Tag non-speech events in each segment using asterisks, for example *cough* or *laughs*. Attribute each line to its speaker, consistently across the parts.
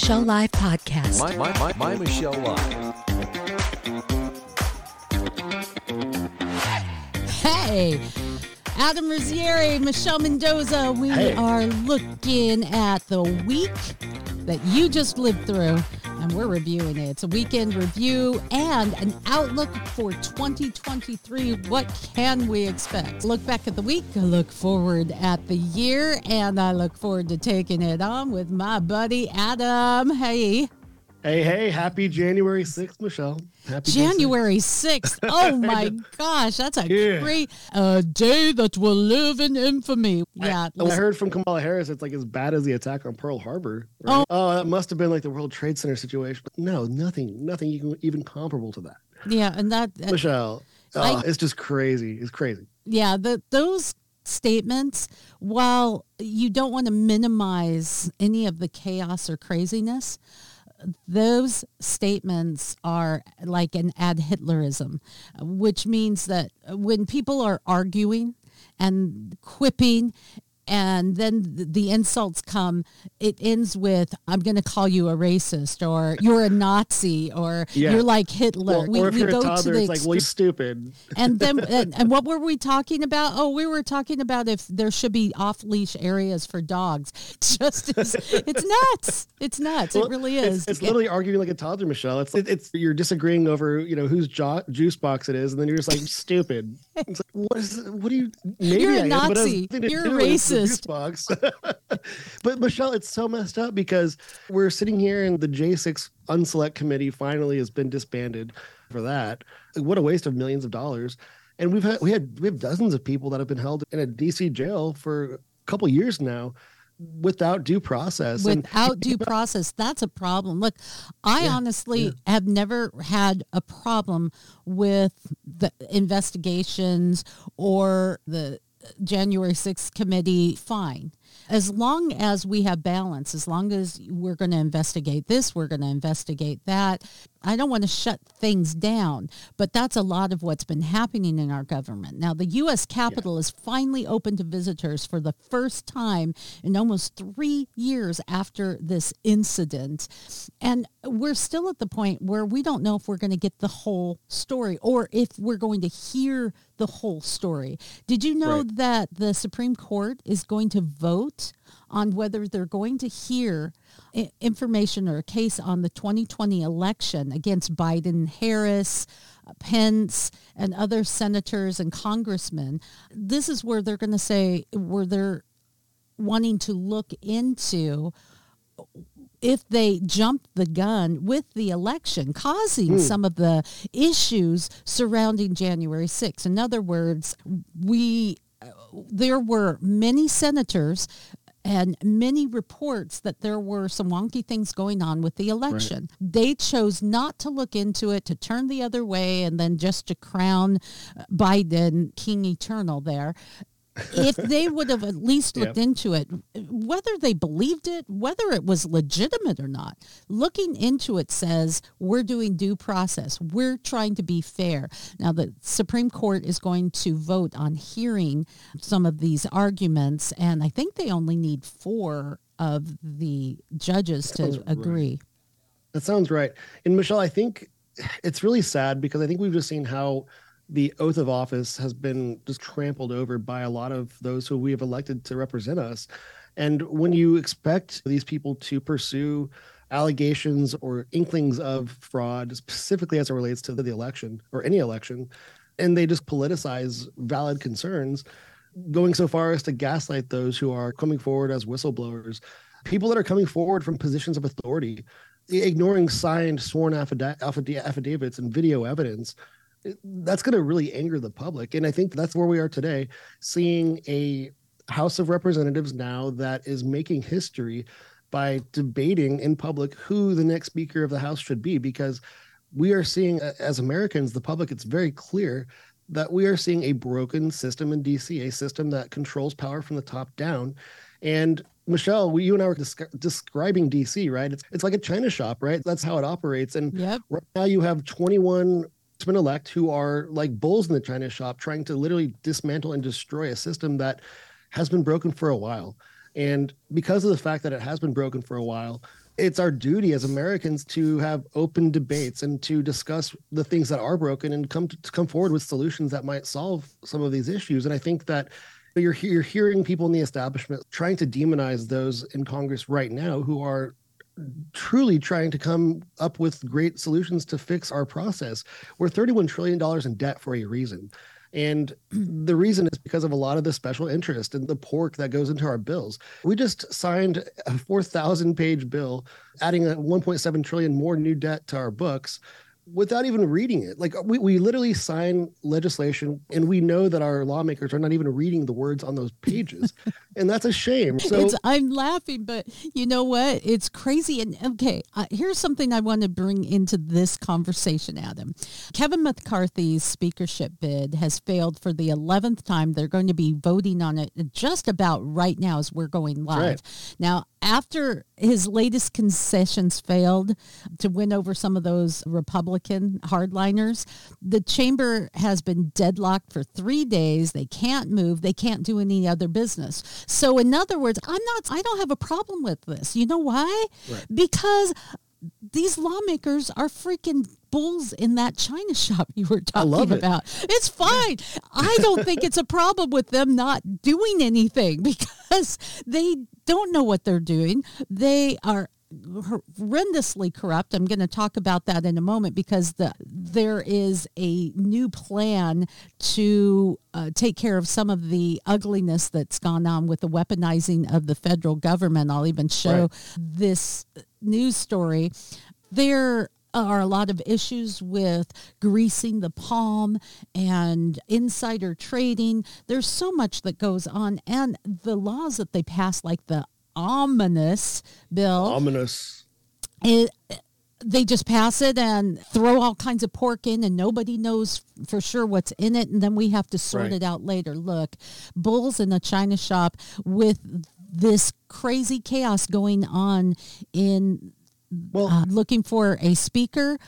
Speaker 1: Michelle Live podcast.
Speaker 2: My, my, my, my Michelle Live.
Speaker 3: Hey, Adam Rosieri, Michelle Mendoza. We
Speaker 4: Hey.
Speaker 3: are looking at the week that you just lived through, and we're reviewing it. It's a weekend review and an outlook for 2023. What can we expect? Look back at the week, look forward at the year, and I look forward to taking it on with my buddy Adam. Hey.
Speaker 4: Hey, hey, happy January 6th, Michelle. Happy
Speaker 3: January 6th. *laughs* Oh my gosh, that's a
Speaker 4: Yeah.
Speaker 3: great a day that will live in infamy. Yeah.
Speaker 4: I, I heard from Kamala Harris it's like as bad as the attack on Pearl Harbor.
Speaker 3: Oh.
Speaker 4: right? Oh, that must have been like the World Trade Center situation. No, nothing, nothing even, even comparable to that.
Speaker 3: yeah, and that uh,
Speaker 4: Michelle,
Speaker 3: I-
Speaker 4: oh, it's just crazy. It's crazy.
Speaker 3: yeah, the those statements while you don't want to minimize any of the chaos or craziness, those statements are like an ad Hitlerism, which means that when people are arguing and quipping, and then the insults come, it ends with, I'm going to call you a racist, or you're a Nazi, or
Speaker 4: Yeah.
Speaker 3: you're like Hitler.
Speaker 4: Well, or if you're a toddler, it's like, well, you're stupid.
Speaker 3: and then *laughs* and, and what were we talking about? Oh, we were talking about if there should be off leash areas for dogs. *laughs* Just as, it's nuts. It's nuts.
Speaker 4: Well,
Speaker 3: it really is.
Speaker 4: It's, literally arguing like a toddler, Michelle. It's it's you're disagreeing over you know whose jo- juice box it is, and then you're just like stupid. *laughs* It's like, what is what do you? Maybe
Speaker 3: You're a
Speaker 4: I am, but it has
Speaker 3: Nazi.
Speaker 4: to
Speaker 3: You're a
Speaker 4: the juice
Speaker 3: racist. *laughs*
Speaker 4: box. *laughs* but Michelle, it's so messed up because we're sitting here and the J6 Unselect Committee finally has been disbanded for that. What a waste of millions of dollars. And we've had we had we have dozens of people that have been held in a DC jail for a couple years now without due process. And
Speaker 3: Without due process, that's a problem. Look, I honestly have never had a problem with the investigations or the January 6th committee. Fine. As long as we have balance, as long as we're going to investigate this, we're going to investigate that. I don't want to shut things down, but that's a lot of what's been happening in our government. Now, the U.S. Capitol is finally open to visitors for the first time in almost three years after this incident. And we're still at the point where we don't know if we're going to get the whole story or if we're going to hear the whole story. Did you know
Speaker 4: Right.
Speaker 3: that the Supreme Court is going to vote on whether they're going to hear information or a case on the 2020 election against Biden, Harris, uh, Pence, and other senators and congressmen. This is where they're going to say, where they're wanting to look into if they jumped the gun with the election, causing hmm. some of the issues surrounding January 6th. In other words, we uh, there were many senators and many reports that there were some wonky things going on with the election. They chose not to look into it, to turn the other way, and then just to crown uh, Biden King Eternal there. If they would have at least looked
Speaker 4: Yep.
Speaker 3: into it, whether they believed it, whether it was legitimate or not, looking into it says we're doing due process. We're trying to be fair. Now, the Supreme Court is going to vote on hearing some of these arguments, and I think they only need four of the judges to
Speaker 4: Sounds right.
Speaker 3: agree.
Speaker 4: That sounds right. And Michelle, I think it's really sad because I think we've just seen how the oath of office has been just trampled over by a lot of those who we have elected to represent us. And when you expect these people to pursue allegations or inklings of fraud, specifically as it relates to the election or any election, and they just politicize valid concerns, going so far as to gaslight those who are coming forward as whistleblowers, people that are coming forward from positions of authority, ignoring signed sworn affida- affida- affidavits and video evidence. That's going to really anger the public. And I think that's where we are today, seeing a House of Representatives now that is making history by debating in public who the next Speaker of the House should be, because we are seeing, as Americans, the public, it's very clear that we are seeing a broken system in DC, a system that controls power from the top down. And Michelle, we, you and I were descri- describing DC, right? It's, it's like a China shop, right? That's how it operates. And
Speaker 3: Yep.
Speaker 4: right now you have 21 men elect who are like bulls in the China shop trying to literally dismantle and destroy a system that has been broken for a while. And because of the fact that it has been broken for a while, it's our duty as Americans to have open debates and to discuss the things that are broken and come to, to come forward with solutions that might solve some of these issues. And I think that you're you're hearing people in the establishment trying to demonize those in Congress right now who are truly trying to come up with great solutions to fix our process. We're 31 trillion dollars in debt for a reason. And *clears throat* the reason is because of a lot of the special interest and the pork that goes into our bills. We just signed a 4,000 page bill adding a 1.7 trillion more new debt to our books without even reading it. Like we, we literally sign legislation and we know that our lawmakers are not even reading the words on those pages. *laughs* and that's a shame. So
Speaker 3: it's, I'm laughing, but you know what? It's crazy. And okay, uh, here's something I want to bring into this conversation, Adam. Kevin McCarthy's speakership bid has failed for the 11th time. They're going to be voting on it just about right now as we're going live. Right. Now, after his latest concessions failed to win over some of those Republican hardliners, the chamber has been deadlocked for three days. They can't move. They can't do any other business. So, in other words, I'm not, I don't have a problem with this. You know why? Right. Because these lawmakers are freaking bulls in that china shop you were talking about. It's fine. I don't think it's a problem with them not doing anything *laughs* because they don't know what they're doing. They are horrendously corrupt. I'm going to talk about that in a moment because the, there is a new plan to uh, take care of some of the ugliness that's gone on with the weaponizing of the federal government. I'll even show right. this news story. There are a lot of issues with greasing the palm and insider trading. There's so much that goes on. And the laws that they pass, like the ominous bill.
Speaker 4: Ominous.
Speaker 3: It, they just pass it and throw all kinds of pork in and nobody knows for sure what's in it and then we have to sort right. it out later look bulls in a china shop with this crazy chaos going on in well uh, looking for a speaker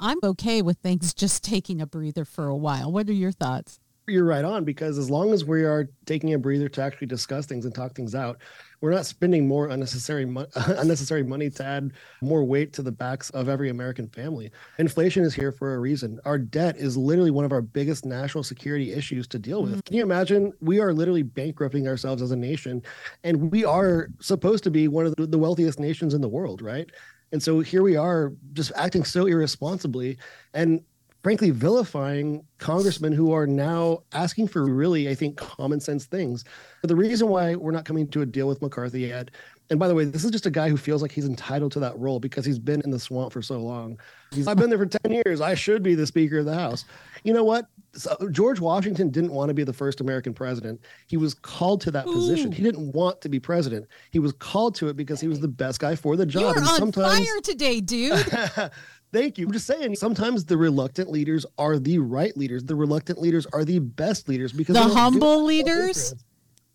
Speaker 3: i'm okay with things *laughs* just taking a breather for a while what are your thoughts
Speaker 4: you're right on because as long as we are taking a breather to actually discuss things and talk things out, we're not spending more unnecessary mo- *laughs* unnecessary money to add more weight to the backs of every American family. Inflation is here for a reason. Our debt is literally one of our biggest national security issues to deal with. Mm-hmm. Can you imagine? We are literally bankrupting ourselves as a nation, and we are supposed to be one of the wealthiest nations in the world, right? And so here we are just acting so irresponsibly. And frankly vilifying congressmen who are now asking for really, I think, common sense things. But the reason why we're not coming to a deal with McCarthy yet, and by the way, this is just a guy who feels like he's entitled to that role because he's been in the swamp for so long. He's, I've been there for 10 years. I should be the Speaker of the House. You know what? So George Washington didn't want to be the first American president. He was called to that Ooh. position. He didn't want to be president. He was called to it because he was the best guy for the job.
Speaker 3: You're and on sometimes, fire today, dude. *laughs*
Speaker 4: Thank you. I'm just saying, sometimes the reluctant leaders are the right leaders. The reluctant leaders are the best leaders because
Speaker 3: the humble leaders.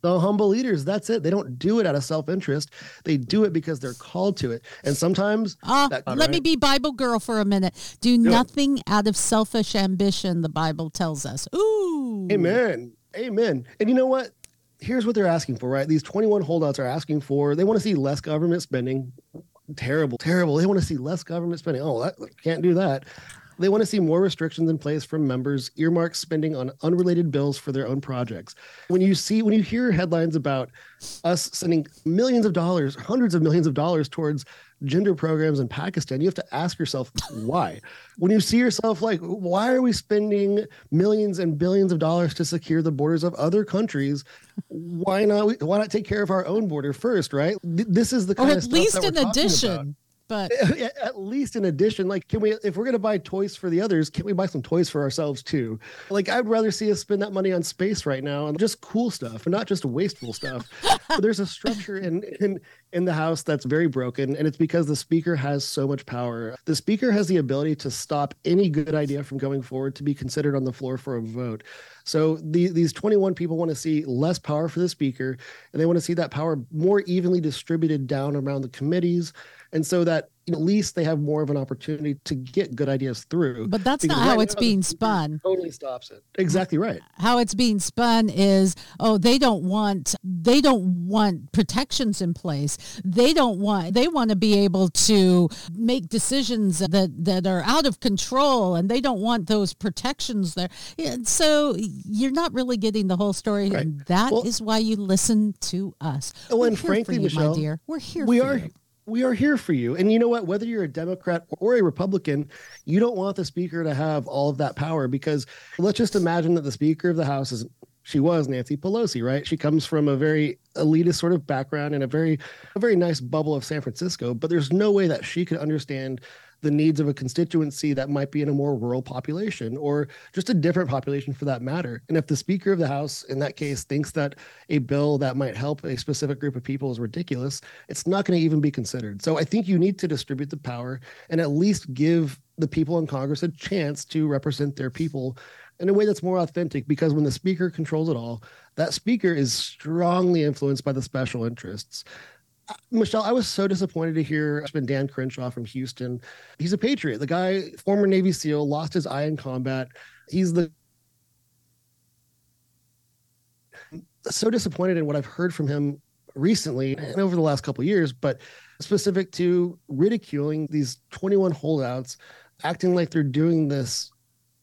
Speaker 4: The humble leaders, that's it. They don't do it out of self interest. They do it because they're called to it. And sometimes.
Speaker 3: Uh, that, let right? me be Bible girl for a minute. Do, nothing out of selfish ambition, the Bible tells us. Ooh.
Speaker 4: Amen. Amen. And you know what? Here's what they're asking for, right? These 21 holdouts are asking for, they want to see less government spending, terrible, terrible. They want to see less government spending. Oh, that, can't do that. They want to see more restrictions in place from members, earmark spending on unrelated bills for their own projects. When you see, when you hear headlines about us sending millions of dollars, hundreds of millions of dollars towards gender programs in Pakistan, you have to ask yourself why. when you see yourself like, why are we spending millions and billions of dollars to secure the borders of other countries? Why not? Why not take care of our own border first, right? This is the kind
Speaker 3: or
Speaker 4: at
Speaker 3: least in addition but
Speaker 4: at least in addition like can we if we're going to buy toys for the others can we buy some toys for ourselves too? Like i'd rather see us spend that money on space right now and just cool stuff and not just wasteful stuff. There's a structure in in in the house that's very broken and it's because the speaker has so much power. The speaker has the ability to stop any good idea from going forward to be considered on the floor for a vote. So the, these 21 people want to see less power for the speaker and they want to see that power more evenly distributed down around the committees and so that at least they have more of an opportunity to get good ideas through.
Speaker 3: But that's
Speaker 4: Because
Speaker 3: not how
Speaker 4: right
Speaker 3: it's
Speaker 4: now,
Speaker 3: being spun.
Speaker 4: Totally stops it. Exactly right.
Speaker 3: How it's being spun is, oh, they don't want they don't want protections in place. They don't want they want to be able to make decisions that that are out of control, and they don't want those protections there. Yeah, so you're not really getting the whole story,
Speaker 4: Right.
Speaker 3: and that is
Speaker 4: Well-
Speaker 3: why you listen to us.
Speaker 4: Oh,
Speaker 3: We're
Speaker 4: and frankly,
Speaker 3: for you,
Speaker 4: Michelle,
Speaker 3: my dear, we're here.
Speaker 4: we
Speaker 3: for
Speaker 4: are
Speaker 3: you.
Speaker 4: We are here for you. And you know what? Whether you're a democrat or a republican you don't want the speaker to have all of that power because let's just imagine that the speaker of the house is she was nancy pelosi right? She comes from a very elitist sort of background and a very a very nice bubble of san francisco but there's no way that she could understand the needs of a constituency that might be in a more rural population or just a different population for that matter. And if the Speaker of the House, in that case, thinks that a bill that might help a specific group of people is ridiculous, it's not going to even be considered. So I think you need to distribute the power and at least give the people in Congress a chance to represent their people in a way that's more authentic because when the speaker controls it all, that speaker is strongly influenced by the special interests. Michelle, I was so disappointed to hear it's been Dan Crenshaw from Houston. He's a patriot. The guy, former Navy SEAL, lost his eye in combat. He's the so disappointed in what I've heard from him recently and over the last couple years, but specific to ridiculing these 21 holdouts, acting like they're doing this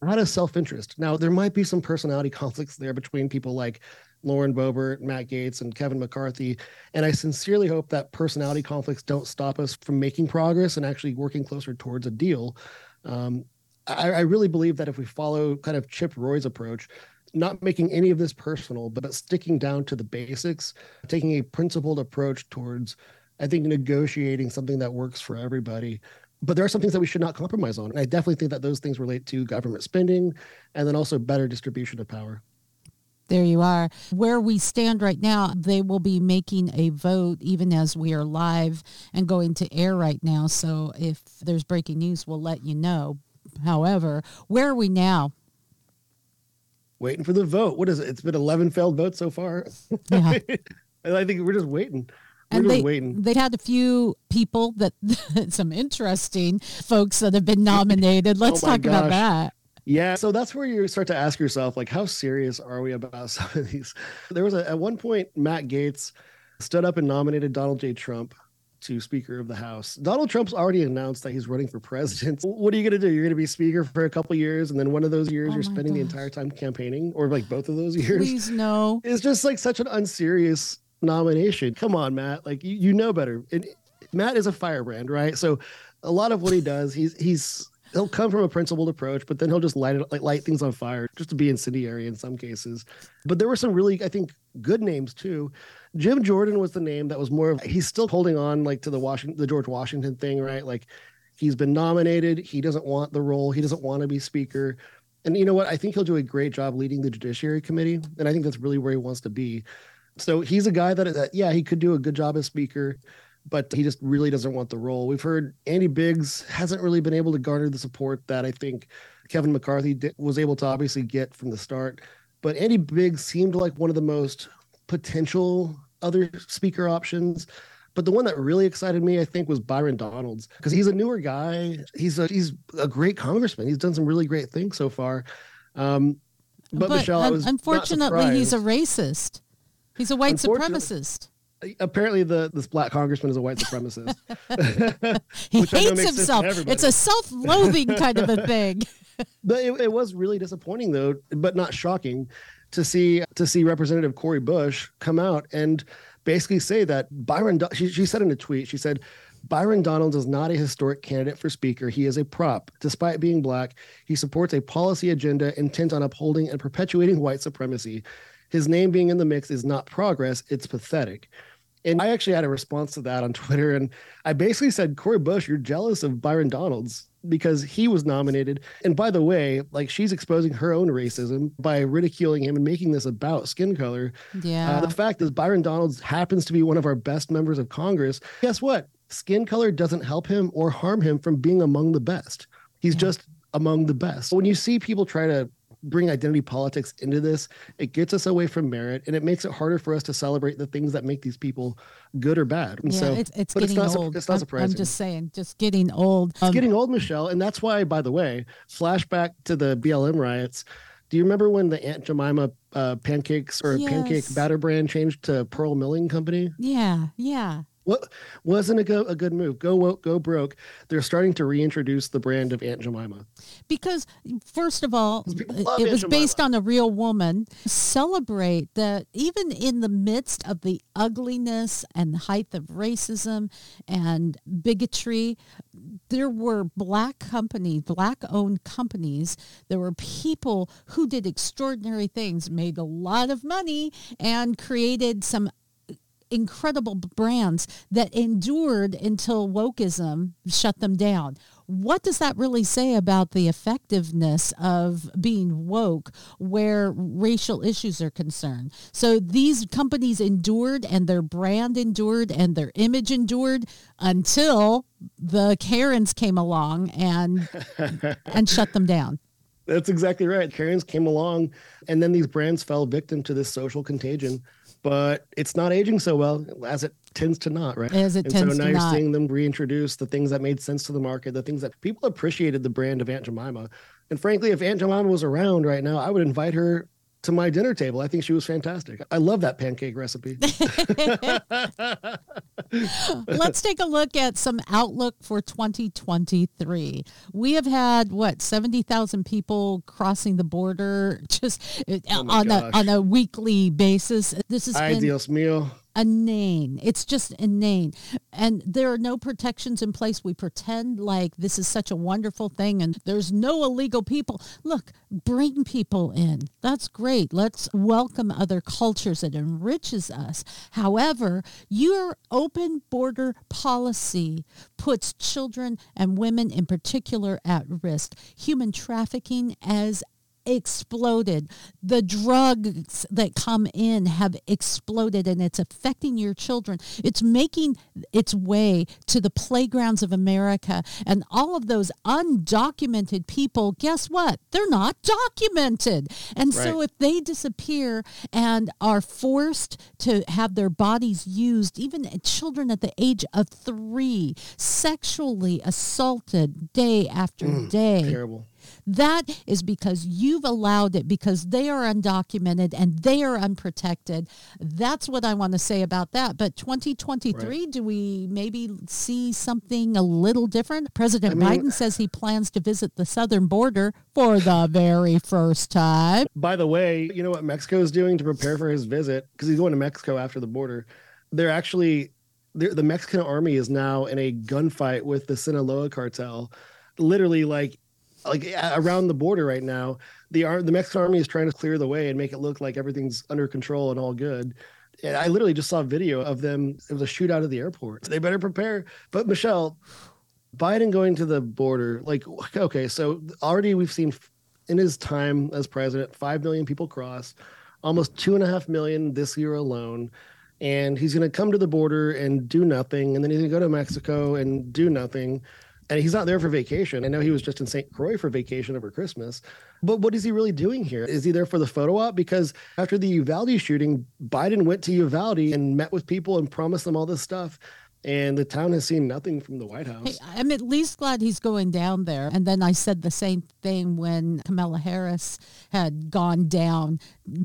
Speaker 4: out of self-interest. Now, there might be some personality *laughs* conflicts there between people like Lauren Boebert, Matt Gaetz, and Kevin McCarthy. And I sincerely hope that personality conflicts don't stop us from making progress and actually working closer towards a deal. Um, I, I really believe that if we follow kind of Chip Roy's approach, not making any of this personal, but sticking down to the basics, taking a principled approach towards, I think, negotiating something that works for everybody. But there are some things that we should not compromise on. And I definitely think that those things relate to government spending and then also better distribution of power.
Speaker 3: There you are. Where we stand right now, they will be making a vote even as we are live and going to air right now. So if there's breaking news, we'll let you know. However, where are we now?
Speaker 4: Waiting for the vote. What is it? It's been 11 failed votes so far.
Speaker 3: Yeah. *laughs*
Speaker 4: I think we're just waiting. We're
Speaker 3: and
Speaker 4: just
Speaker 3: they,
Speaker 4: waiting.
Speaker 3: they had a few people that *laughs* some interesting folks that have been nominated. *laughs* Oh Let's
Speaker 4: Oh
Speaker 3: talk about that.
Speaker 4: Yeah, so that's where you start to ask yourself, like, how serious are we about *laughs* some of these? There was a, at one point, Matt Gaetz stood up and nominated Donald J. Trump to Speaker of the House. Donald Trump's already announced that he's running for president. *laughs* What are you going to do? You're going to be Speaker for a couple years, and then one of those years
Speaker 3: Oh
Speaker 4: you're spending the entire time campaigning, or like both of those *laughs* years.
Speaker 3: Please no.
Speaker 4: It's just like such an unserious nomination. Come on, Matt. Like you, you know better. And Matt is a firebrand, right? So a lot of what he does, he's he's he'll come from a principled approach, but then he'll just light it like light things on fire just to be incendiary in some cases. But there were some really, I think, good names too. Jim Jordan was the name that was more of he's still holding on like to the Washington the George Washington thing, right? Like he's been nominated, he doesn't want the role, he doesn't want to be speaker. And you know what? I think he'll do a great job leading the Judiciary Committee. And I think that's really where he wants to be. So he's a guy that, that yeah, he could do a good job as speaker, but he just really doesn't want the role. We've heard Andy Biggs hasn't really been able to garner the support that I think Kevin McCarthy di- was able to obviously get from the start. But Andy Biggs seemed like one of the most potential other speaker options. But the one that really excited me, I think, was Byron Donalds because he's a newer guy. He's a he's a great congressman. He's done some really great things so far. Um, but, Michelle, I
Speaker 3: un-
Speaker 4: was
Speaker 3: unfortunately, he's a racist. He's a white supremacist.
Speaker 4: Apparently the this black congressman is a white supremacist. *laughs*
Speaker 3: He
Speaker 4: Which I know
Speaker 3: hates
Speaker 4: makes sense to
Speaker 3: himself. It's a self-loathing kind of a *laughs* thing.
Speaker 4: but it, it was really disappointing though, but not shocking to see to see Representative Cori Bush come out and basically say that Byron. She, she said in a tweet, she said. Byron Donalds is not a historic candidate for Speaker. He is a prop. Despite being black, he supports a policy agenda intent on upholding and perpetuating white supremacy. His name being in the mix is not progress, it's pathetic. And I actually had a response to that on *laughs* Twitter. And I basically said, Cori Bush, you're jealous of Byron Donalds because he was nominated. And by the way, like she's exposing her own racism by ridiculing him and making this about skin color.
Speaker 3: Yeah.
Speaker 4: Uh, the fact is, Byron Donalds happens to be one of our best members of Congress. Guess what? Skin color doesn't help him or harm him from being among the best. He's
Speaker 3: Yeah.
Speaker 4: just among the best. When you see people try to bring identity politics into this, it gets us away from merit and it makes it harder for us to celebrate the things that make these people good or bad. And
Speaker 3: yeah,
Speaker 4: so
Speaker 3: it's, it's getting
Speaker 4: not,
Speaker 3: old.
Speaker 4: It's not
Speaker 3: I'm-
Speaker 4: surprising.
Speaker 3: I'm, just saying, just getting old.
Speaker 4: It's
Speaker 3: Um,
Speaker 4: getting old, Michelle, and that's why, by the way, flashback to the BLM riots. Do you remember when the Aunt Jemima uh, pancakes or pancake batter brand changed to Pearl Milling Company?
Speaker 3: yeah, yeah.
Speaker 4: What wasn't a, go, a good move? Go woke, go broke. They're starting to reintroduce the brand of Aunt Jemima.
Speaker 3: Because first of all, it
Speaker 4: love
Speaker 3: it
Speaker 4: Aunt
Speaker 3: was based on a real woman. Celebrate that even in the midst of the ugliness and height of racism and bigotry, there were black companies, black owned companies. There were people who did extraordinary things, made a lot of money, and created some incredible brands that endured until wokeism shut them down. What does that really say about the effectiveness of being woke where racial issues are concerned? So these companies endured and their brand endured and their image endured until the Karens came along and *laughs* and shut them down.
Speaker 4: That's exactly right. Karens came along, and then these brands fell victim to this social contagion. But it's not aging so well, as it tends to not, right?
Speaker 3: As it
Speaker 4: and
Speaker 3: tends
Speaker 4: so now you're
Speaker 3: not.
Speaker 4: seeing them reintroduce the things that made sense to the market, the things that people appreciated the brand of Aunt Jemima. And frankly, if Aunt Jemima was around right now, I would invite her to my dinner table. I think she was fantastic. I love that pancake recipe. *laughs* *laughs*
Speaker 3: Let's take a look at some outlook for 2023. We have had what 70,000 people crossing the border just uh,
Speaker 4: Oh
Speaker 3: on a on a weekly basis. This is
Speaker 4: Ay,
Speaker 3: been
Speaker 4: Dios mío.
Speaker 3: Inane. It's just inane. And there are no protections in place. We pretend like this is such a wonderful thing and there's no illegal people. Look, bring people in. That's great. Let's welcome other cultures. It enriches us. However, your open border policy puts children and women in particular at risk. Human trafficking as exploded. The drugs that come in have exploded and it's affecting your children. It's making its way to the playgrounds of America. And all of those undocumented people, guess what? They're not documented. And so if they disappear and are forced to have their bodies used, even children at the age of three, sexually assaulted day after mm, day.
Speaker 4: Terrible.
Speaker 3: That is because you've allowed it because they are undocumented and they are unprotected. That's what I want to say about that. But 2023, do we maybe see something a little different? President
Speaker 4: I mean-
Speaker 3: Biden says he plans to visit the southern border for the very first time.
Speaker 4: By the way, you know what Mexico is doing to prepare for his visit because he's going to Mexico after the border. They're actually they're, the Mexican army is now in a gunfight with the Sinaloa cartel, literally like like around the border right now. The ar- the Mexican army is trying to clear the way and make it look like everything's under control and all good. And I literally just saw a video of them. It was a shootout at the airport. They better prepare. But Michelle, Biden going to the border, like okay, so already we've seen in his time as president, five million people cross, almost two and a half million this year alone. And he's going to come to the border and do nothing. And then he's going to go to Mexico and do nothing. And he's not there for vacation. I know he was just in St. Croix for vacation over Christmas. But what is he really doing here? Is he there for the photo op? Because after the Uvalde shooting, Biden went to Uvalde and met with people and promised them all this stuff. And the town has seen nothing from the White House.
Speaker 3: Hey, I'm at least glad he's going down there. And then I said the same thing when Kamala Harris had gone down.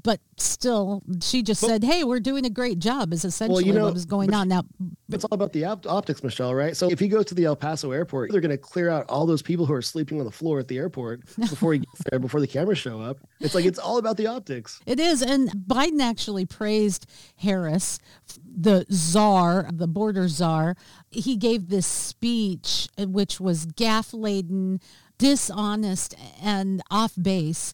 Speaker 3: But still, she just said, hey, we're doing a great job, is essentially
Speaker 4: know,
Speaker 3: what was going on. Now,
Speaker 4: It's all about the op- optics, Michelle, right? So if he goes to the El Paso airport, they're going to clear out all those people who are sleeping on the floor at the airport *laughs* before he gets there, before the cameras show up. It's like it's all about the optics.
Speaker 3: It is. And Biden actually praised Harris, the czar, the border czar. He gave this speech, which was gaff laden, dishonest, and off base.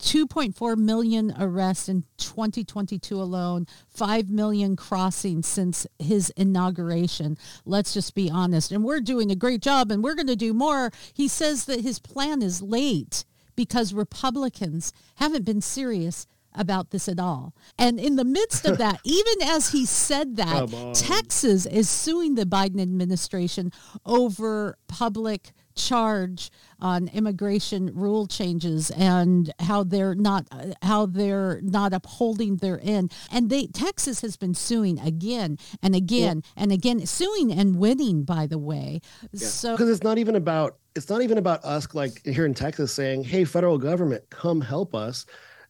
Speaker 3: 2.4 million arrests in 2022 alone, 5 million crossings since his inauguration. Let's just be honest. And we're doing a great job and we're going to do more. He says that his plan is late because Republicans haven't been serious about this at all. And in the midst of that, *laughs* even as he said that, Texas is suing the Biden administration over public charge on immigration rule changes and how they're not how they're not upholding their end. And they Texas has been suing again and again yeah. and again, suing and winning. By the way,
Speaker 4: yeah. so because it's not even about it's not even about us like here in Texas saying, "Hey, federal government, come help us."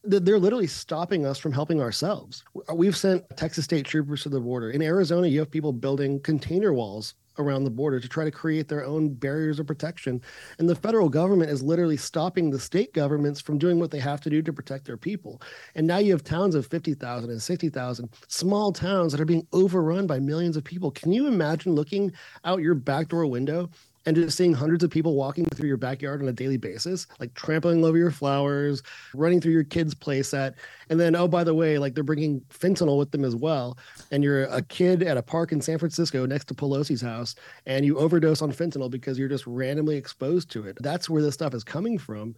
Speaker 4: they're literally stopping us from helping ourselves. We've sent Texas state troopers to the border. In Arizona, you have people building container walls around the border to try to create their own barriers of protection. And the federal government is literally stopping the state governments from doing what they have to do to protect their people. And now you have towns of 50,000 and 60,000, small towns that are being overrun by millions of people. Can you imagine looking out your back door window and just seeing hundreds of people walking through your backyard on a daily basis, like trampling over your flowers, running through your kids' playset. And then, oh, by the way, like they're bringing fentanyl with them as well. And you're a kid at a park in San Francisco next to Pelosi's house, and you overdose on fentanyl because you're just randomly exposed to it. That's where this stuff is coming from.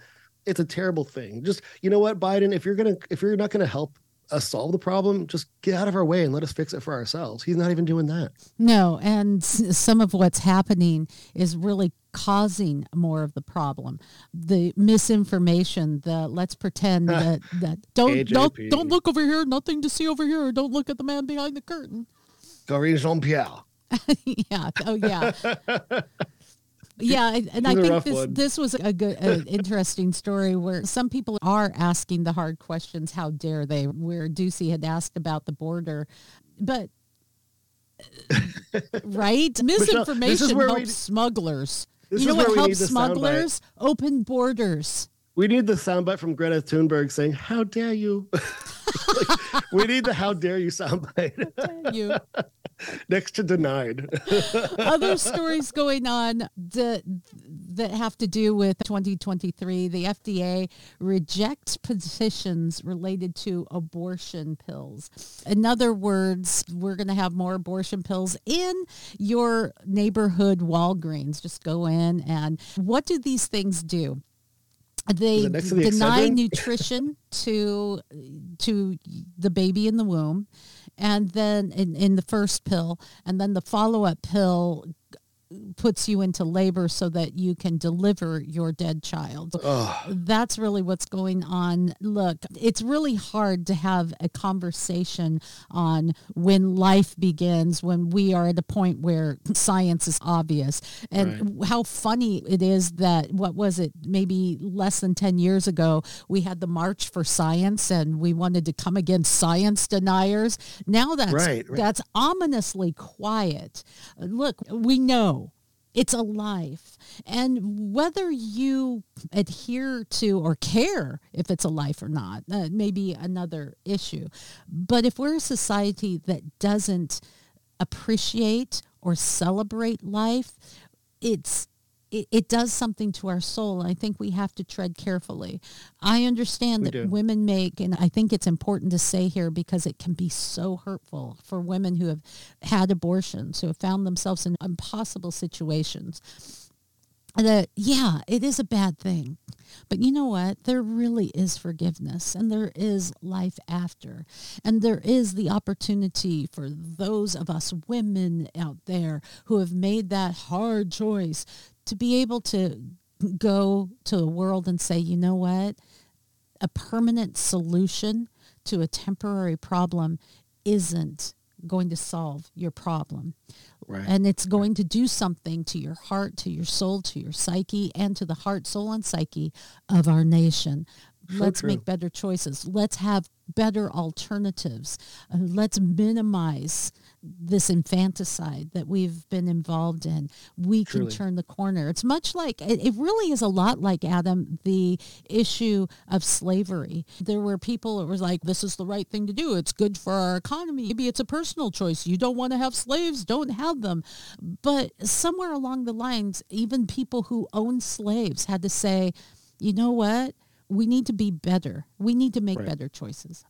Speaker 4: It's a terrible thing. Just, you know what, Biden, if you're to, if you're not to help us solve the problem, just get out of our way and let us fix it for ourselves. He's not even doing that.
Speaker 3: No, and some of what's happening is really causing more of the problem. The misinformation, the let's pretend *laughs* that that don't don't don't look over here, nothing to see over here, don't look at the man behind the curtain.
Speaker 4: Karine Jean Pierre. *laughs*
Speaker 3: yeah. Oh yeah. *laughs* yeah, and I think this one. this was a good, uh, *laughs* interesting story where some people are asking the hard questions. How dare they? Where Doocy had asked about the border, but *laughs* right misinformation Michelle, helps we, smugglers. You know what helps smugglers? Open borders.
Speaker 4: We need the soundbite from Greta Thunberg saying, "How dare you." *laughs* like, we need the "How dare you" soundbite. How dare you? *laughs* Next to denied. *laughs*
Speaker 3: Other stories going on that that have to do with 2023. The FDA rejects petitions related to abortion pills. In other words, we're going to have more abortion pills in your neighborhood Walgreens. Just go in and what do these things do? they the deny nutrition to to the baby in the womb and then in, in the first pill and then the follow-up pill puts you into labor so that you can deliver your dead child. Ugh. That's really what's going on. Look, it's really hard to have a conversation on when life begins, when we are at a point where science is obvious. And right. how funny it is that, what was it, maybe less than 10 years ago, we had the March for Science and we wanted to come against science deniers. Now that's, right, right. that's ominously quiet. Look, we know it's a life. And whether you adhere to or care if it's a life or not, uh, may be another issue. But if we're a society that doesn't appreciate or celebrate life, it's it, it, does something to our soul. I think we have to tread carefully. I understand we that do. women make, and I think it's important to say here because it can be so hurtful for women who have had abortions, who have found themselves in impossible situations. That, yeah, it is a bad thing. But you know what? There really is forgiveness and there is life after. And there is the opportunity for those of us women out there who have made that hard choice to be able to go to the world and say, you know what? A permanent solution to a temporary problem isn't going to solve your problem. Right. And it's going to do something to your heart, to your soul, to your psyche, and to the heart, soul, and psyche of our nation. So Let's true. make better choices. Let's have better alternatives. Uh, let's minimize this infanticide that we've been involved in. We Truly. can turn the corner. It's much like, it, it, really is a lot like, Adam, the issue of slavery. There were people that were like, this is the right thing to do. It's good for our economy. Maybe it's a personal choice. You don't want to have slaves, don't have them. But somewhere along the lines, even people who own slaves had to say, you know what? We need to be better. We need to make right. better choices.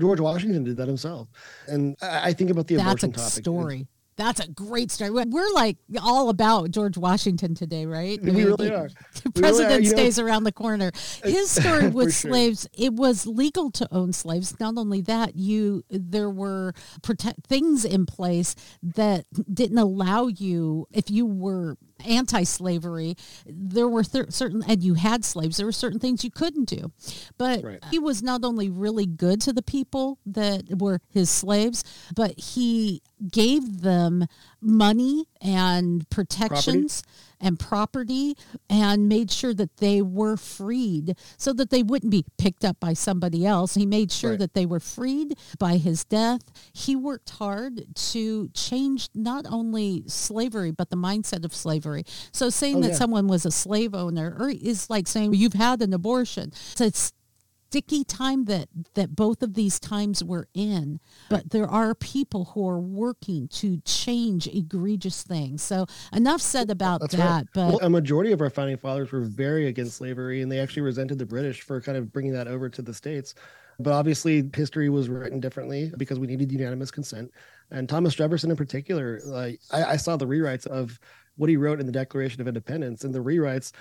Speaker 4: George Washington did that himself. And I think about the
Speaker 3: That's
Speaker 4: abortion
Speaker 3: a
Speaker 4: topic.
Speaker 3: story. That's a great story. We're like all about George Washington today, right?
Speaker 4: We really are. *laughs*
Speaker 3: President's Day know, around the corner. *laughs* His story with slaves, sure. it was legal to own slaves. Not only that, you there were protect things in place that didn't allow you if you were anti-slavery there were certain and you had slaves there were certain things you couldn't do but
Speaker 4: Right.
Speaker 3: he was not only really good to the people that were his slaves but he gave them money and protections and property and made sure that they were freed so that they wouldn't be picked up by somebody else. He made sure
Speaker 4: Right.
Speaker 3: that they were freed by his death. He worked hard to change not only slavery, but the mindset of slavery. So saying
Speaker 4: Oh,
Speaker 3: that
Speaker 4: yeah.
Speaker 3: someone was a slave owner or is like saying you've had an abortion. So it's sticky time that that both of these times were in but there are people who are working to change egregious things so enough said about
Speaker 4: That's
Speaker 3: that
Speaker 4: right.
Speaker 3: but
Speaker 4: well, a majority of our founding fathers were very against slavery, and they actually resented the British for kind of bringing that over to the states. But obviously, history was written differently because we needed unanimous consent. And Thomas Jefferson, in particular, like I, I saw the rewrites of what he wrote in the Declaration of Independence, and the rewrites,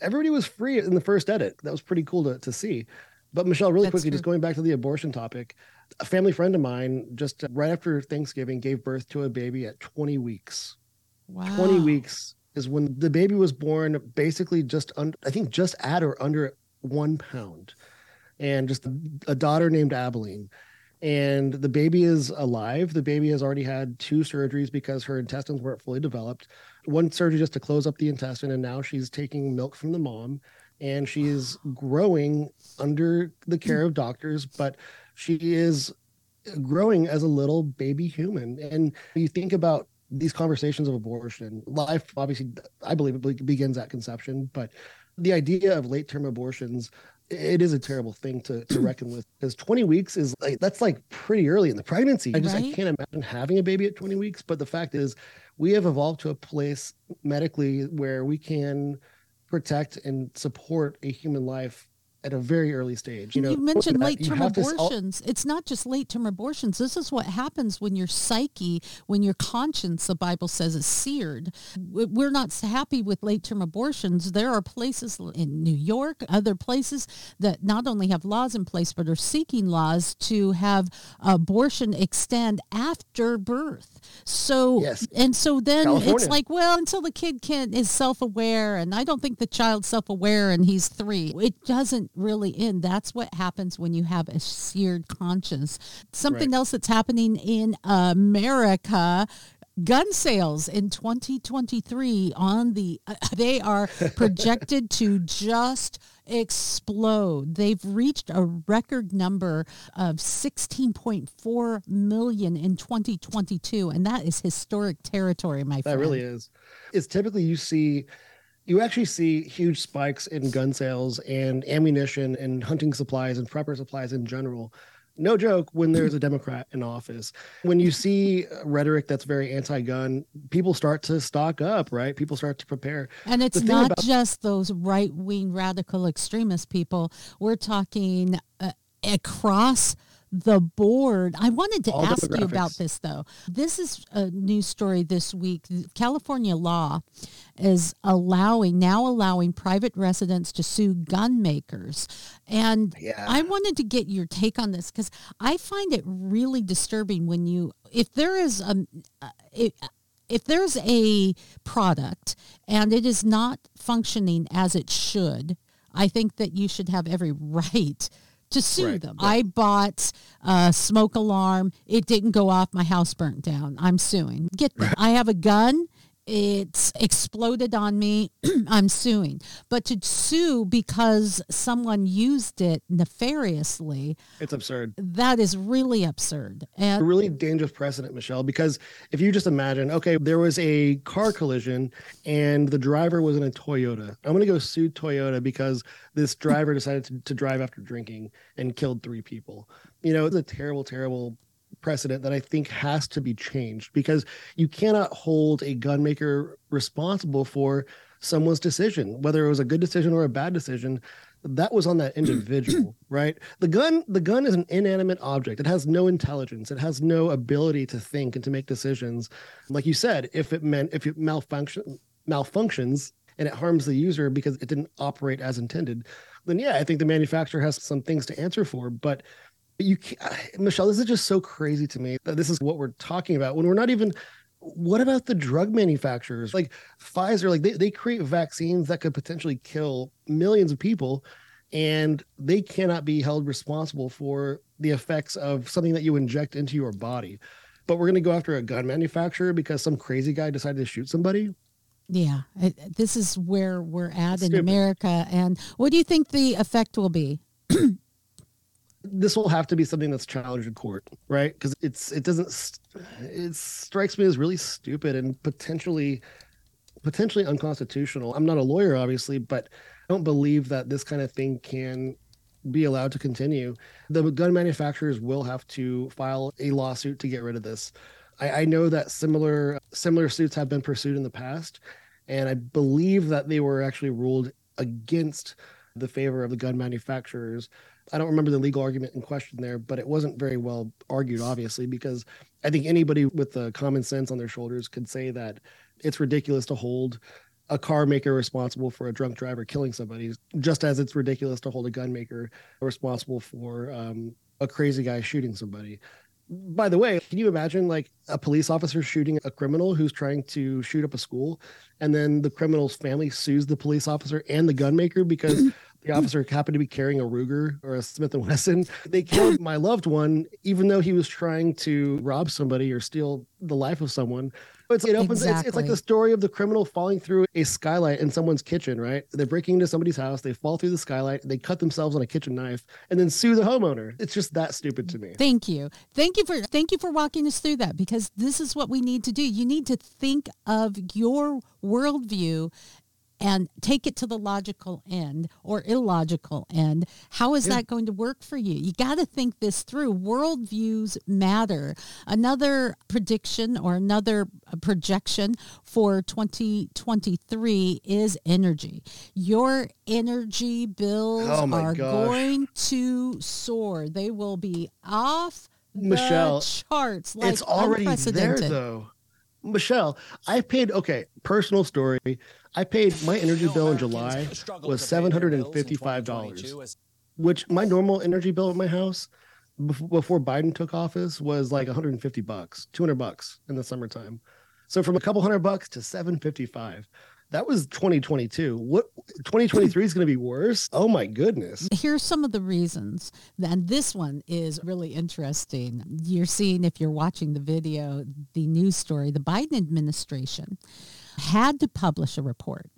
Speaker 4: everybody was free in the first edit. That was pretty cool to, to see. But Michelle, really
Speaker 3: That's
Speaker 4: quickly, just going back to the abortion topic, a family friend of mine just uh, right after Thanksgiving gave birth to a baby at 20 weeks.
Speaker 3: wow.
Speaker 4: 20 weeks is when the baby was born basically just under, i think just at or under one pound. And just a daughter named abilene. And the baby is alive. The baby has already had two surgeries because her intestines weren't fully developed. One surgery just to close up the intestine and now she's taking milk from the mom and she is growing under the care of doctors but she is growing as a little baby human. And you think about these conversations of abortion life obviously i believe it begins at conception but the idea of late term abortions it is a terrible thing to, to reckon with because 20 weeks is like that's like pretty early in the pregnancy. I just i can't imagine having a baby at 20 weeks but the fact is we have evolved to a place medically where we can protect and support a human life at a very early stage you know
Speaker 3: you
Speaker 4: mentioned
Speaker 3: late term
Speaker 4: have to s-
Speaker 3: abortions. it's not just late term abortions. This is what happens when your psyche, when your conscience, the Bible says, is seared. We- We're not happy with late term abortions. There are places in New York, other places that not only have laws in place, but are seeking laws to have abortion extend after birth. So,
Speaker 4: Yes.
Speaker 3: and so then it's like, well, until the kid can is self aware, and I don't think the child's self aware, and he's three. It doesn't really in. That's what happens when you have a seared conscience. Something
Speaker 4: Right.
Speaker 3: else that's happening in America. Gun sales in 2023 on the uh, *laughs* they are projected to just explode. They've reached a record number of 16.4 million in 2022 and that is historic territory, my
Speaker 4: That
Speaker 3: friend.
Speaker 4: really is. It's typically you see, you actually see huge spikes in gun sales and ammunition and hunting supplies and prepper supplies in general. No joke, when there's a Democrat in office. When you see rhetoric that's very anti gun, people start to stock up, right? People start to prepare.
Speaker 3: And it's not
Speaker 4: about-
Speaker 3: just those right wing radical extremist people. We're talking uh, across the board. I wanted to
Speaker 4: All
Speaker 3: ask you about this though. This is a news story this week. California law is allowing now allowing private residents to sue gun makers. And
Speaker 4: Yeah.
Speaker 3: I wanted to get your take on this because I find it really disturbing when you, if there is a, uh, if, if there's a product and it is not functioning as it should, I think that you should have every *laughs* right to sue
Speaker 4: Right,
Speaker 3: them.
Speaker 4: right.
Speaker 3: I bought a smoke alarm. It didn't go off. My house burnt down. I'm suing. Get that. *laughs* I have a gun. It's exploded on me. *clears throat* I'm suing. But to sue because someone used it nefariously,
Speaker 4: It's absurd.
Speaker 3: that is really absurd.
Speaker 4: a
Speaker 3: And
Speaker 4: really dangerous precedent, Michelle, because if you just imagine, okay, there was a car collision and the driver was in a Toyota. I'm going to go sue Toyota because this driver decided to, to drive after drinking and killed three people. You know, it's a terrible, terrible precedent that I think has to be changed because you cannot hold a gun maker responsible for someone's decision, whether it was a good decision or a bad decision. That was on that *clears throat* individual, right? The gun, the gun is an inanimate object. It has no intelligence. It has no ability to think and to make decisions. Like you said, if it meant if it malfunction malfunctions and it harms the user because it didn't operate as intended, then yeah, I think the manufacturer has some things to answer for. But you, can't, *sighs* Michelle, this is just so crazy to me that this is what we're talking about when we're not even what about the drug manufacturers? Like pfizer like they, they create vaccines that could potentially kill millions of people and they cannot be held responsible for the effects of something that you inject into your body. But we're going to go after a gun manufacturer because some crazy guy decided to shoot somebody?
Speaker 3: Yeah it, this is where we're at in america and what do you think the effect will be *clears throat*
Speaker 4: this will have to be something that's challenged in court, right? Because it's it doesn't it strikes me as really stupid and potentially potentially unconstitutional. I'm not a lawyer, obviously, but I don't believe that this kind of thing can be allowed to continue. The gun manufacturers will have to file a lawsuit to get rid of this. I, I know that similar similar suits have been pursued in the past, and I believe that they were actually ruled against the favor of the gun manufacturers I don't remember the legal argument in question there, but it wasn't very well argued, obviously, because I think anybody with the common sense on their shoulders could say that it's ridiculous to hold a car maker responsible for a drunk driver killing somebody, just as it's ridiculous to hold a gun maker responsible for um, a crazy guy shooting somebody. By the way, can you imagine like a police officer shooting a criminal who's trying to shoot up a school, and then the criminal's family sues the police officer and the gun maker because *clears throat* the officer happened to be carrying a Ruger or a Smith and Wesson. They killed my loved one, even though he was trying to rob somebody or steal the life of someone. It's, it opens. Exactly. It's, it's, like the story of the criminal falling through a skylight in someone's kitchen. Right? They're breaking into somebody's house. They fall through the skylight. They cut themselves on a kitchen knife and then sue the homeowner. It's just that stupid to me.
Speaker 3: Thank you. Thank you for thank you for walking us through that because this is what we need to do. You need to think of your worldview and take it to the logical end or illogical end. How is yeah. that going to work for you? You got to think this through. Worldviews matter. Another prediction or another uh, projection for 2023 is energy. Your energy bills oh are gosh. going to soar. They will be off Michelle, the charts. Like
Speaker 4: it's already there though. Michelle, I paid okay, personal story. I paid my energy bill in July was seven hundred and fifty-five dollars, which my normal energy bill at my house before Biden took office was like 150 bucks, 200 bucks in the summertime. So from a couple hundred bucks to 755. That was 2022. What 2023 is going to be worse? Oh my goodness.
Speaker 3: Here's some of the reasons. And this one is really interesting. You're seeing if you're watching the video, the news story, the Biden administration had to publish a report.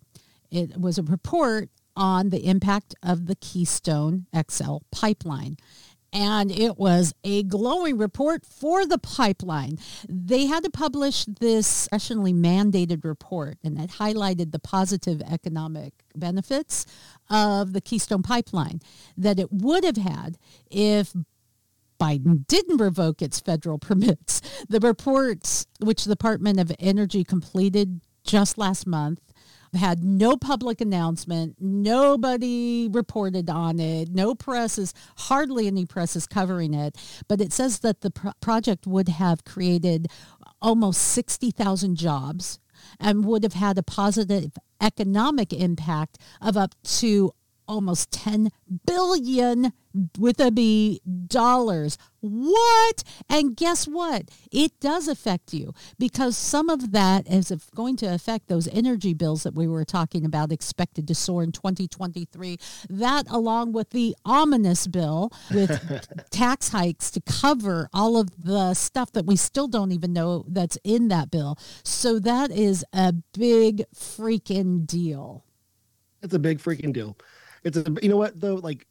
Speaker 3: It was a report on the impact of the Keystone XL pipeline. And it was a glowing report for the pipeline. They had to publish this congressionally mandated report, and it highlighted the positive economic benefits of the Keystone pipeline that it would have had if Biden didn't revoke its federal *laughs* permits. The reports, which the Department of Energy completed just last month. Had no public announcement. Nobody reported on it. No press is, hardly any press is covering it. But it says that the pro- project would have created almost 60,000 jobs and would have had a positive economic impact of up to almost 10 billion with a B dollars. What? And guess what? It does affect you because some of that is going to affect those energy bills that we were talking about expected to soar in 2023. That along with the omnibus bill with *laughs* tax hikes to cover all of the stuff that we still don't even know that's in that bill. So that is a big freaking deal.
Speaker 4: It's a big freaking deal. It's a you know what though like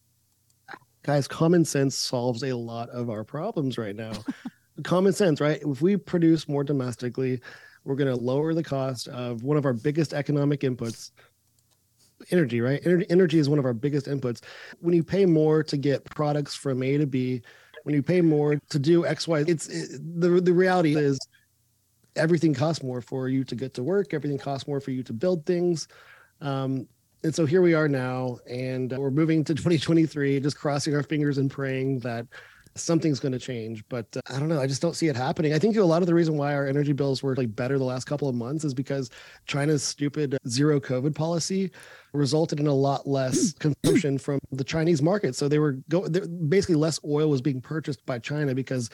Speaker 4: guys common sense solves a lot of our problems right now. *laughs* common sense, right? If we produce more domestically, we're going to lower the cost of one of our biggest economic inputs energy right energy is one of our biggest inputs when you pay more to get products from a to b when you pay more to do x y it's it, the the reality is everything costs more for you to get to work everything costs more for you to build things um, and so here we are now, and we're moving to *laughs* 2023, just crossing our fingers and praying that something's going to change. But uh, I don't know. I just don't see it happening. I think a lot of the reason why our energy bills were like better the last couple of months is because China's stupid zero COVID policy resulted in a lot less *clears throat* consumption from the Chinese market. So they were go basically less oil was being purchased by China because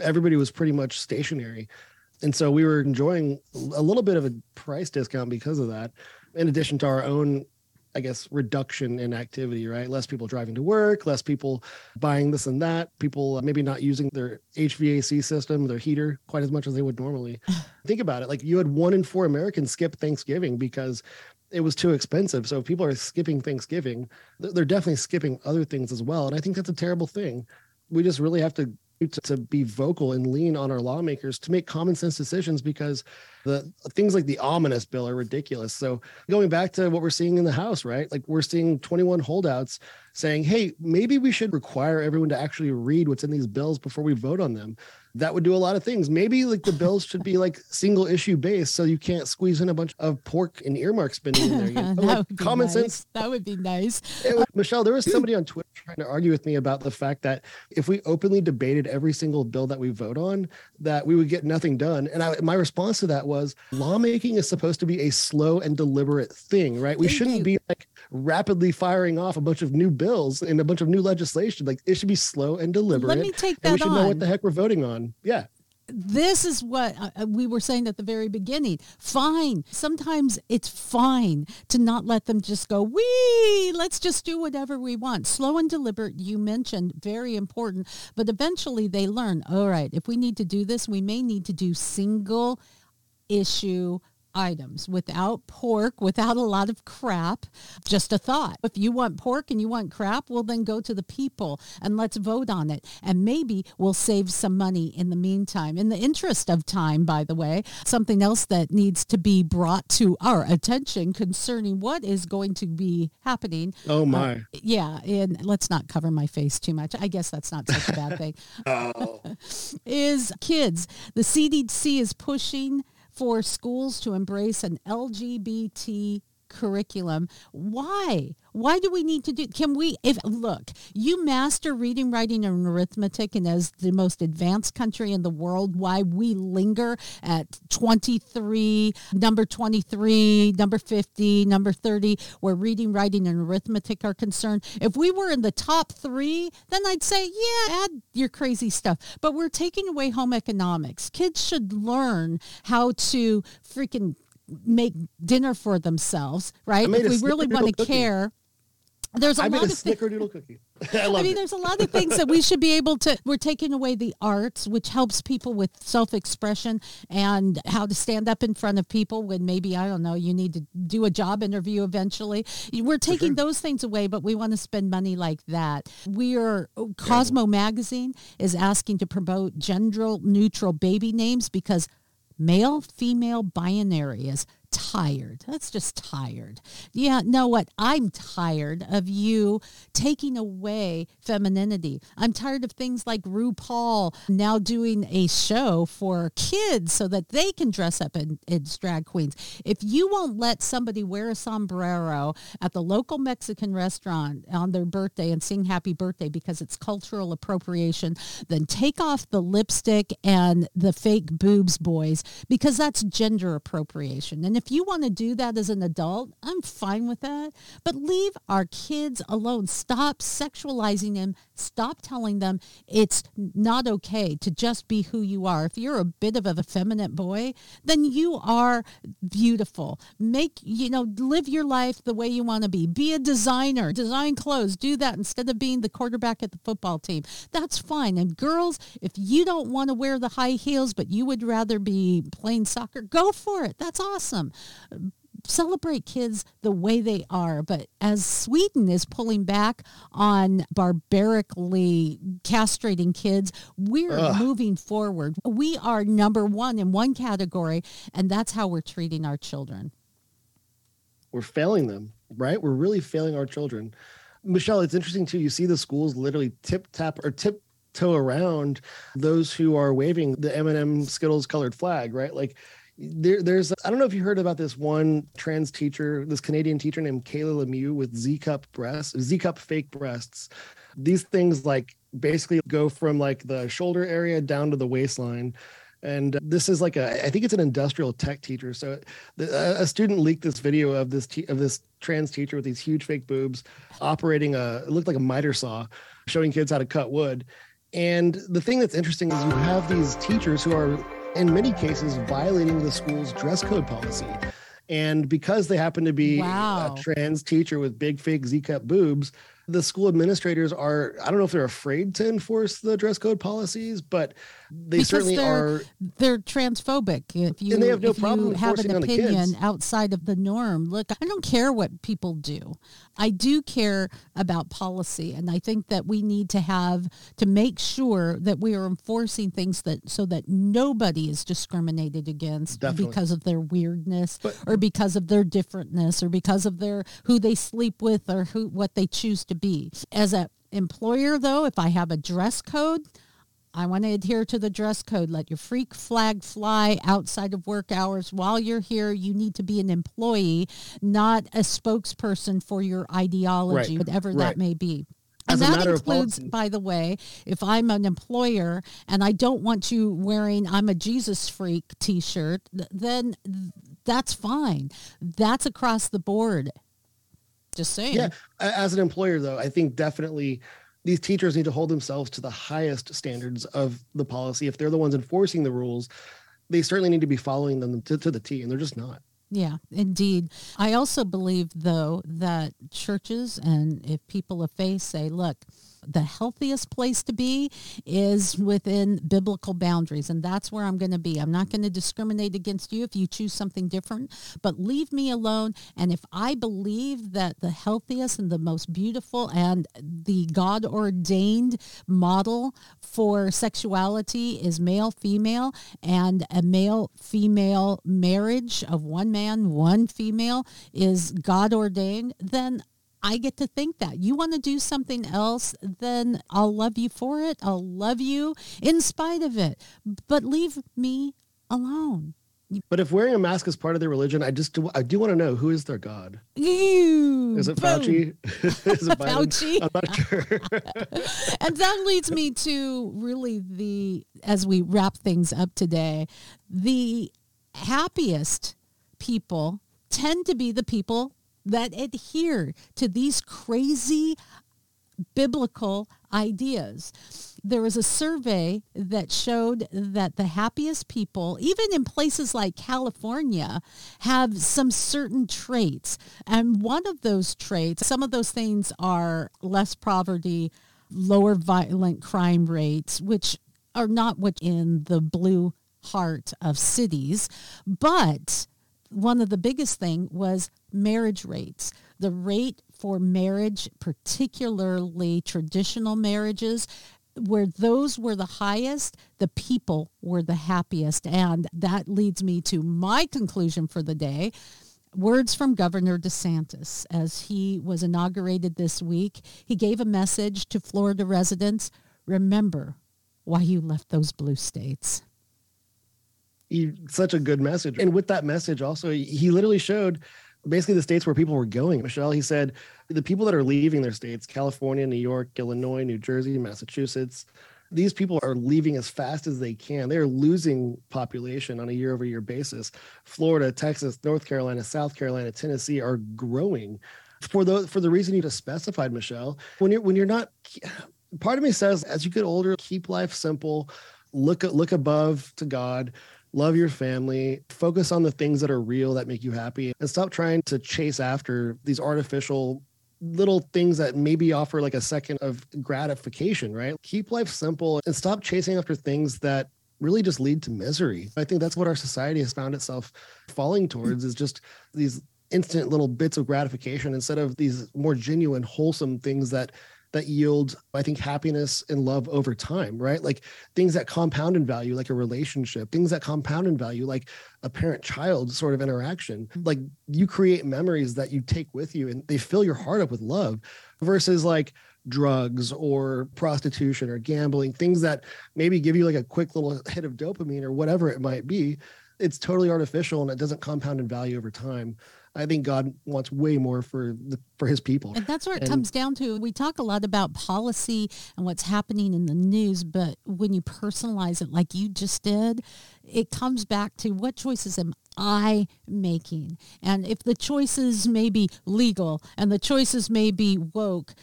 Speaker 4: everybody was pretty much stationary. And so we were enjoying a little bit of a price discount because of that, in addition to our own I guess, reduction in activity, right? Less people driving to work, less people buying this and that, people maybe not using their HVAC system, their heater quite as much as they would normally. *laughs* Think about it. Like you had one in four Americans skip Thanksgiving because it was too expensive. So if people are skipping Thanksgiving, they're definitely skipping other things as well. And I think that's a terrible thing. We just really have to to, to be vocal and lean on our lawmakers to make common sense decisions because the things like the omnibus bill are ridiculous. So going back to what we're seeing in the House, right? Like we're seeing 21 holdouts saying, hey, maybe we should require everyone to actually read what's in these bills before we vote on them. That would do a lot of things. Maybe like the bills should be like single issue based so you can't squeeze in a bunch of pork and earmark spending in there. You *laughs* know? like common
Speaker 3: nice.
Speaker 4: sense.
Speaker 3: That would be nice.
Speaker 4: Was, uh, Michelle, there was somebody on Twitter trying to argue with me about the fact that if we openly debated every single bill that we vote on, that we would get nothing done. And I, my response to that was lawmaking is supposed to be a slow and deliberate thing, right? We
Speaker 3: Thank
Speaker 4: shouldn't
Speaker 3: you.
Speaker 4: be like rapidly firing off a bunch of new bills and a bunch of new legislation. Like it should be slow and deliberate.
Speaker 3: Let me take
Speaker 4: and we
Speaker 3: that
Speaker 4: should know what the heck we're voting on. Yeah.
Speaker 3: this is what uh, we were saying at the very beginning. Fine. Sometimes it's fine to not let them just go, we, let's just do whatever we want. Slow and deliberate, you mentioned, very important. But eventually they learn, all right, if we need to do this, we may need to do single issue items without pork, without a lot of crap. Just a thought. If you want pork and you want crap, well, then go to the people and let's vote on it. And maybe we'll save some money in the meantime. In the interest of time, by the way, something else that needs to be brought to our attention concerning what is going to be happening.
Speaker 4: Oh my.
Speaker 3: Uh, yeah, and let's not cover my face too much. I guess that's not such a bad thing *laughs*
Speaker 4: oh. *laughs*
Speaker 3: is kids. The CDC is pushing for schools to embrace an LGBT curriculum. Why? Why do we need to do can we if look, you master reading, writing and arithmetic and as the most advanced country in the world, why we linger at 23, number 23, number 50, number 30 where reading, writing and arithmetic are concerned. If we were in the top 3, then I'd say, yeah, add your crazy stuff. But we're taking away home economics. Kids should learn how to freaking make dinner for themselves, right? If we really want to
Speaker 4: cookie.
Speaker 3: care. There's a
Speaker 4: I made
Speaker 3: lot
Speaker 4: a
Speaker 3: of things.
Speaker 4: snickerdoodle cookie. *laughs* I
Speaker 3: I mean,
Speaker 4: it.
Speaker 3: there's a lot of things that we should be able to. We're taking away the arts, which helps people with self-expression and how to stand up in front of people when maybe I don't know you need to do a job interview eventually. We're taking those things away, but we want to spend money like that. We are oh, Cosmo magazine is asking to promote gender neutral baby names because male female binary is tired. That's just tired. Yeah, know what? I'm tired of you taking away femininity. I'm tired of things like RuPaul now doing a show for kids so that they can dress up in, as drag queens. If you won't let somebody wear a sombrero at the local Mexican restaurant on their birthday and sing happy birthday because it's cultural appropriation, then take off the lipstick and the fake boobs boys because that's gender appropriation. And if you want to do that as an adult, I'm fine with that. But leave our kids alone. Stop sexualizing them. Stop telling them it's not okay to just be who you are. If you're a bit of an effeminate boy, then you are beautiful. Make, you know, live your life the way you want to be. Be a designer, design clothes, do that instead of being the quarterback at the football team. That's fine. And girls, if you don't want to wear the high heels, but you would rather be playing soccer, go for it. That's awesome celebrate kids the way they are. But as Sweden is pulling back on barbarically castrating kids, we're
Speaker 4: Ugh.
Speaker 3: moving forward. We are number one in one category, and that's how we're treating our children.
Speaker 4: we're failing them, right? We're really failing our children. Michelle, it's interesting too. You see the schools literally tip tap or tiptoe around those who are waving the M&M Skittles colored flag, right? Like there, there's I don't know if you heard about this one trans teacher, this Canadian teacher named Kayla Lemieux with Z cup breasts, Z cup fake breasts. These things like basically go from like the shoulder area down to the waistline. And this is like a, I think it's an industrial tech teacher. So a student leaked this video of this te- of this trans teacher with these huge fake boobs operating a, it looked like a miter saw, showing kids how to cut wood. And the thing that's interesting is you have these teachers who are in many cases violating the school's dress code policy. And because they happen to be
Speaker 3: Wow.
Speaker 4: a trans teacher with big fake Z cup boobs, the school administrators are, I don't know if they're afraid to enforce the dress code policies, but they
Speaker 3: Because
Speaker 4: certainly
Speaker 3: they're-
Speaker 4: are.
Speaker 3: They're transphobic. If you,
Speaker 4: And they have no
Speaker 3: if
Speaker 4: problem
Speaker 3: you have an
Speaker 4: enforcing on the
Speaker 3: opinion outside of the norm, look, I don't care what people do. I do care about policy, and I think that we need to have to make sure that we are enforcing things that so that nobody is discriminated against
Speaker 4: Definitely.
Speaker 3: because of their weirdness
Speaker 4: But-
Speaker 3: or because of their differentness or because of their who they sleep with or who what they choose to be. As a employer though, if I have a dress code, I want to adhere to the dress code. Let your freak flag fly outside of work hours. While you're here, you need to be an employee, not a spokesperson for your ideology,
Speaker 4: Right,
Speaker 3: whatever
Speaker 4: right.
Speaker 3: that may be.
Speaker 4: As
Speaker 3: And that includes, by the way, if I'm an employer and I don't want you wearing I'm a Jesus freak t-shirt, then that's fine. That's across the board. Just saying.
Speaker 4: Yeah. As an employer, though, I think definitely these teachers need to hold themselves to the highest standards of the policy. If they're the ones enforcing the rules, they certainly need to be following them to, to the T, and they're just not.
Speaker 3: Yeah, indeed. I also believe, though, that churches and if people of faith say, look, the healthiest place to be is within biblical boundaries. And that's where I'm going to be. I'm not going to discriminate against you if you choose something different, but leave me alone. And if I believe that the healthiest and the most beautiful and the God ordained model for sexuality is male female and a male female marriage of one man, one female is God ordained, then I get to think that. You want to do something else, then I'll love you for it. I'll love you in spite of it. But leave me alone.
Speaker 4: But if wearing a mask is part of their religion, I just do, I do want to know who is their God.
Speaker 3: You
Speaker 4: Is it
Speaker 3: boom.
Speaker 4: Fauci? *laughs* is it
Speaker 3: Fauci.
Speaker 4: I'm not sure. *laughs*
Speaker 3: and that leads me to really the as we wrap things up today the happiest people tend to be the people that adhere to these crazy biblical ideas. There was a survey that showed that the happiest people, even in places like California, have some certain traits. And one of those traits, some of those things are less poverty, lower violent crime rates, which are not what in the blue heart of cities, but one of the biggest thing was marriage rates. The rate for marriage, particularly traditional marriages, where those were the highest, the people were the happiest. And that leads me to my conclusion for the day. Words from Governor DeSantis as he was inaugurated this week. He gave a message to Florida residents. Remember why you left those blue states.
Speaker 4: he, such a good message. And with that message, also, he- he literally showed basically the states where people were going. Michelle, he said the people that are leaving their states, California, New York, Illinois, New Jersey, Massachusetts, these people are leaving as fast as they can. They are losing population on a year over year basis. Florida, Texas, North Carolina, South Carolina, Tennessee are growing. For the for the reason you just specified, Michelle, when you're when you're not part of me says as you get older, keep life simple, look look above to God, love your family, focus on the things that are real that make you happy, and stop trying to chase after these artificial little things that maybe offer like a second of gratification, right? Keep life simple and stop chasing after things that really just lead to misery. I think that's what our society has found itself falling towards is just these instant little bits of gratification instead of these more genuine wholesome things that that yield i think happiness and love over time right? Like things that compound in value like a relationship things that compound in value like a parent child sort of interaction. Like you create memories that you take with you and they fill your heart up with love versus like drugs or prostitution or gambling things that maybe give you like a quick little hit of dopamine or whatever it might be. It's totally artificial and it doesn't compound in value over time i think god wants way more for the for his people
Speaker 3: And that's where it
Speaker 4: And-
Speaker 3: comes down to. We talk a lot about policy and what's happening in the news, but when you personalize it like you just did, it comes back to what choices am I making? And if the choices may be legal and the choices may be woke,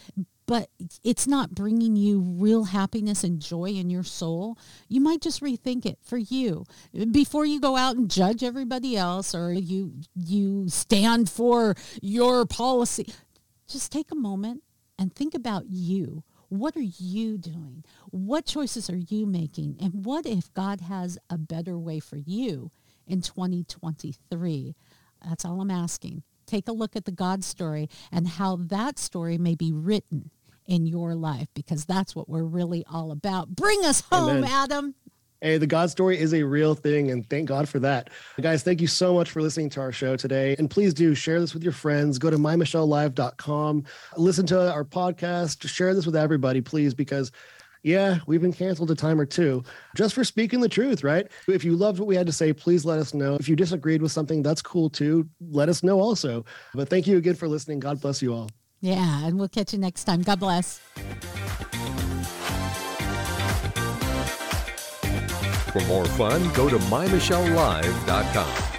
Speaker 3: but it's not bringing you real happiness and joy in your soul, you might just rethink it for you before you go out and judge everybody else or you you stand for your policy. Just take a moment and think about you. What are you doing? What choices are you making? And what if God has a better way for you in 2023? That's all I'm asking. Take a look at the God story and how that story may be written in your life because that's what we're really all about. Bring us home, Amen. Adam.
Speaker 4: Hey, the God story is a real thing, and thank God for that. Guys, thank you so much for listening to our show today. And please do share this with your friends. Go to mymichellelive.com, listen to our podcast, share this with everybody, please, because yeah, we've been canceled a time or two just for speaking the truth, right? If you loved what we had to say, please let us know. If you disagreed with something, that's cool too. Let us know also. But thank you again for listening. God bless you all.
Speaker 3: Yeah, and we'll catch you next time. God bless.
Speaker 2: For more fun, go to mymichellelive.com.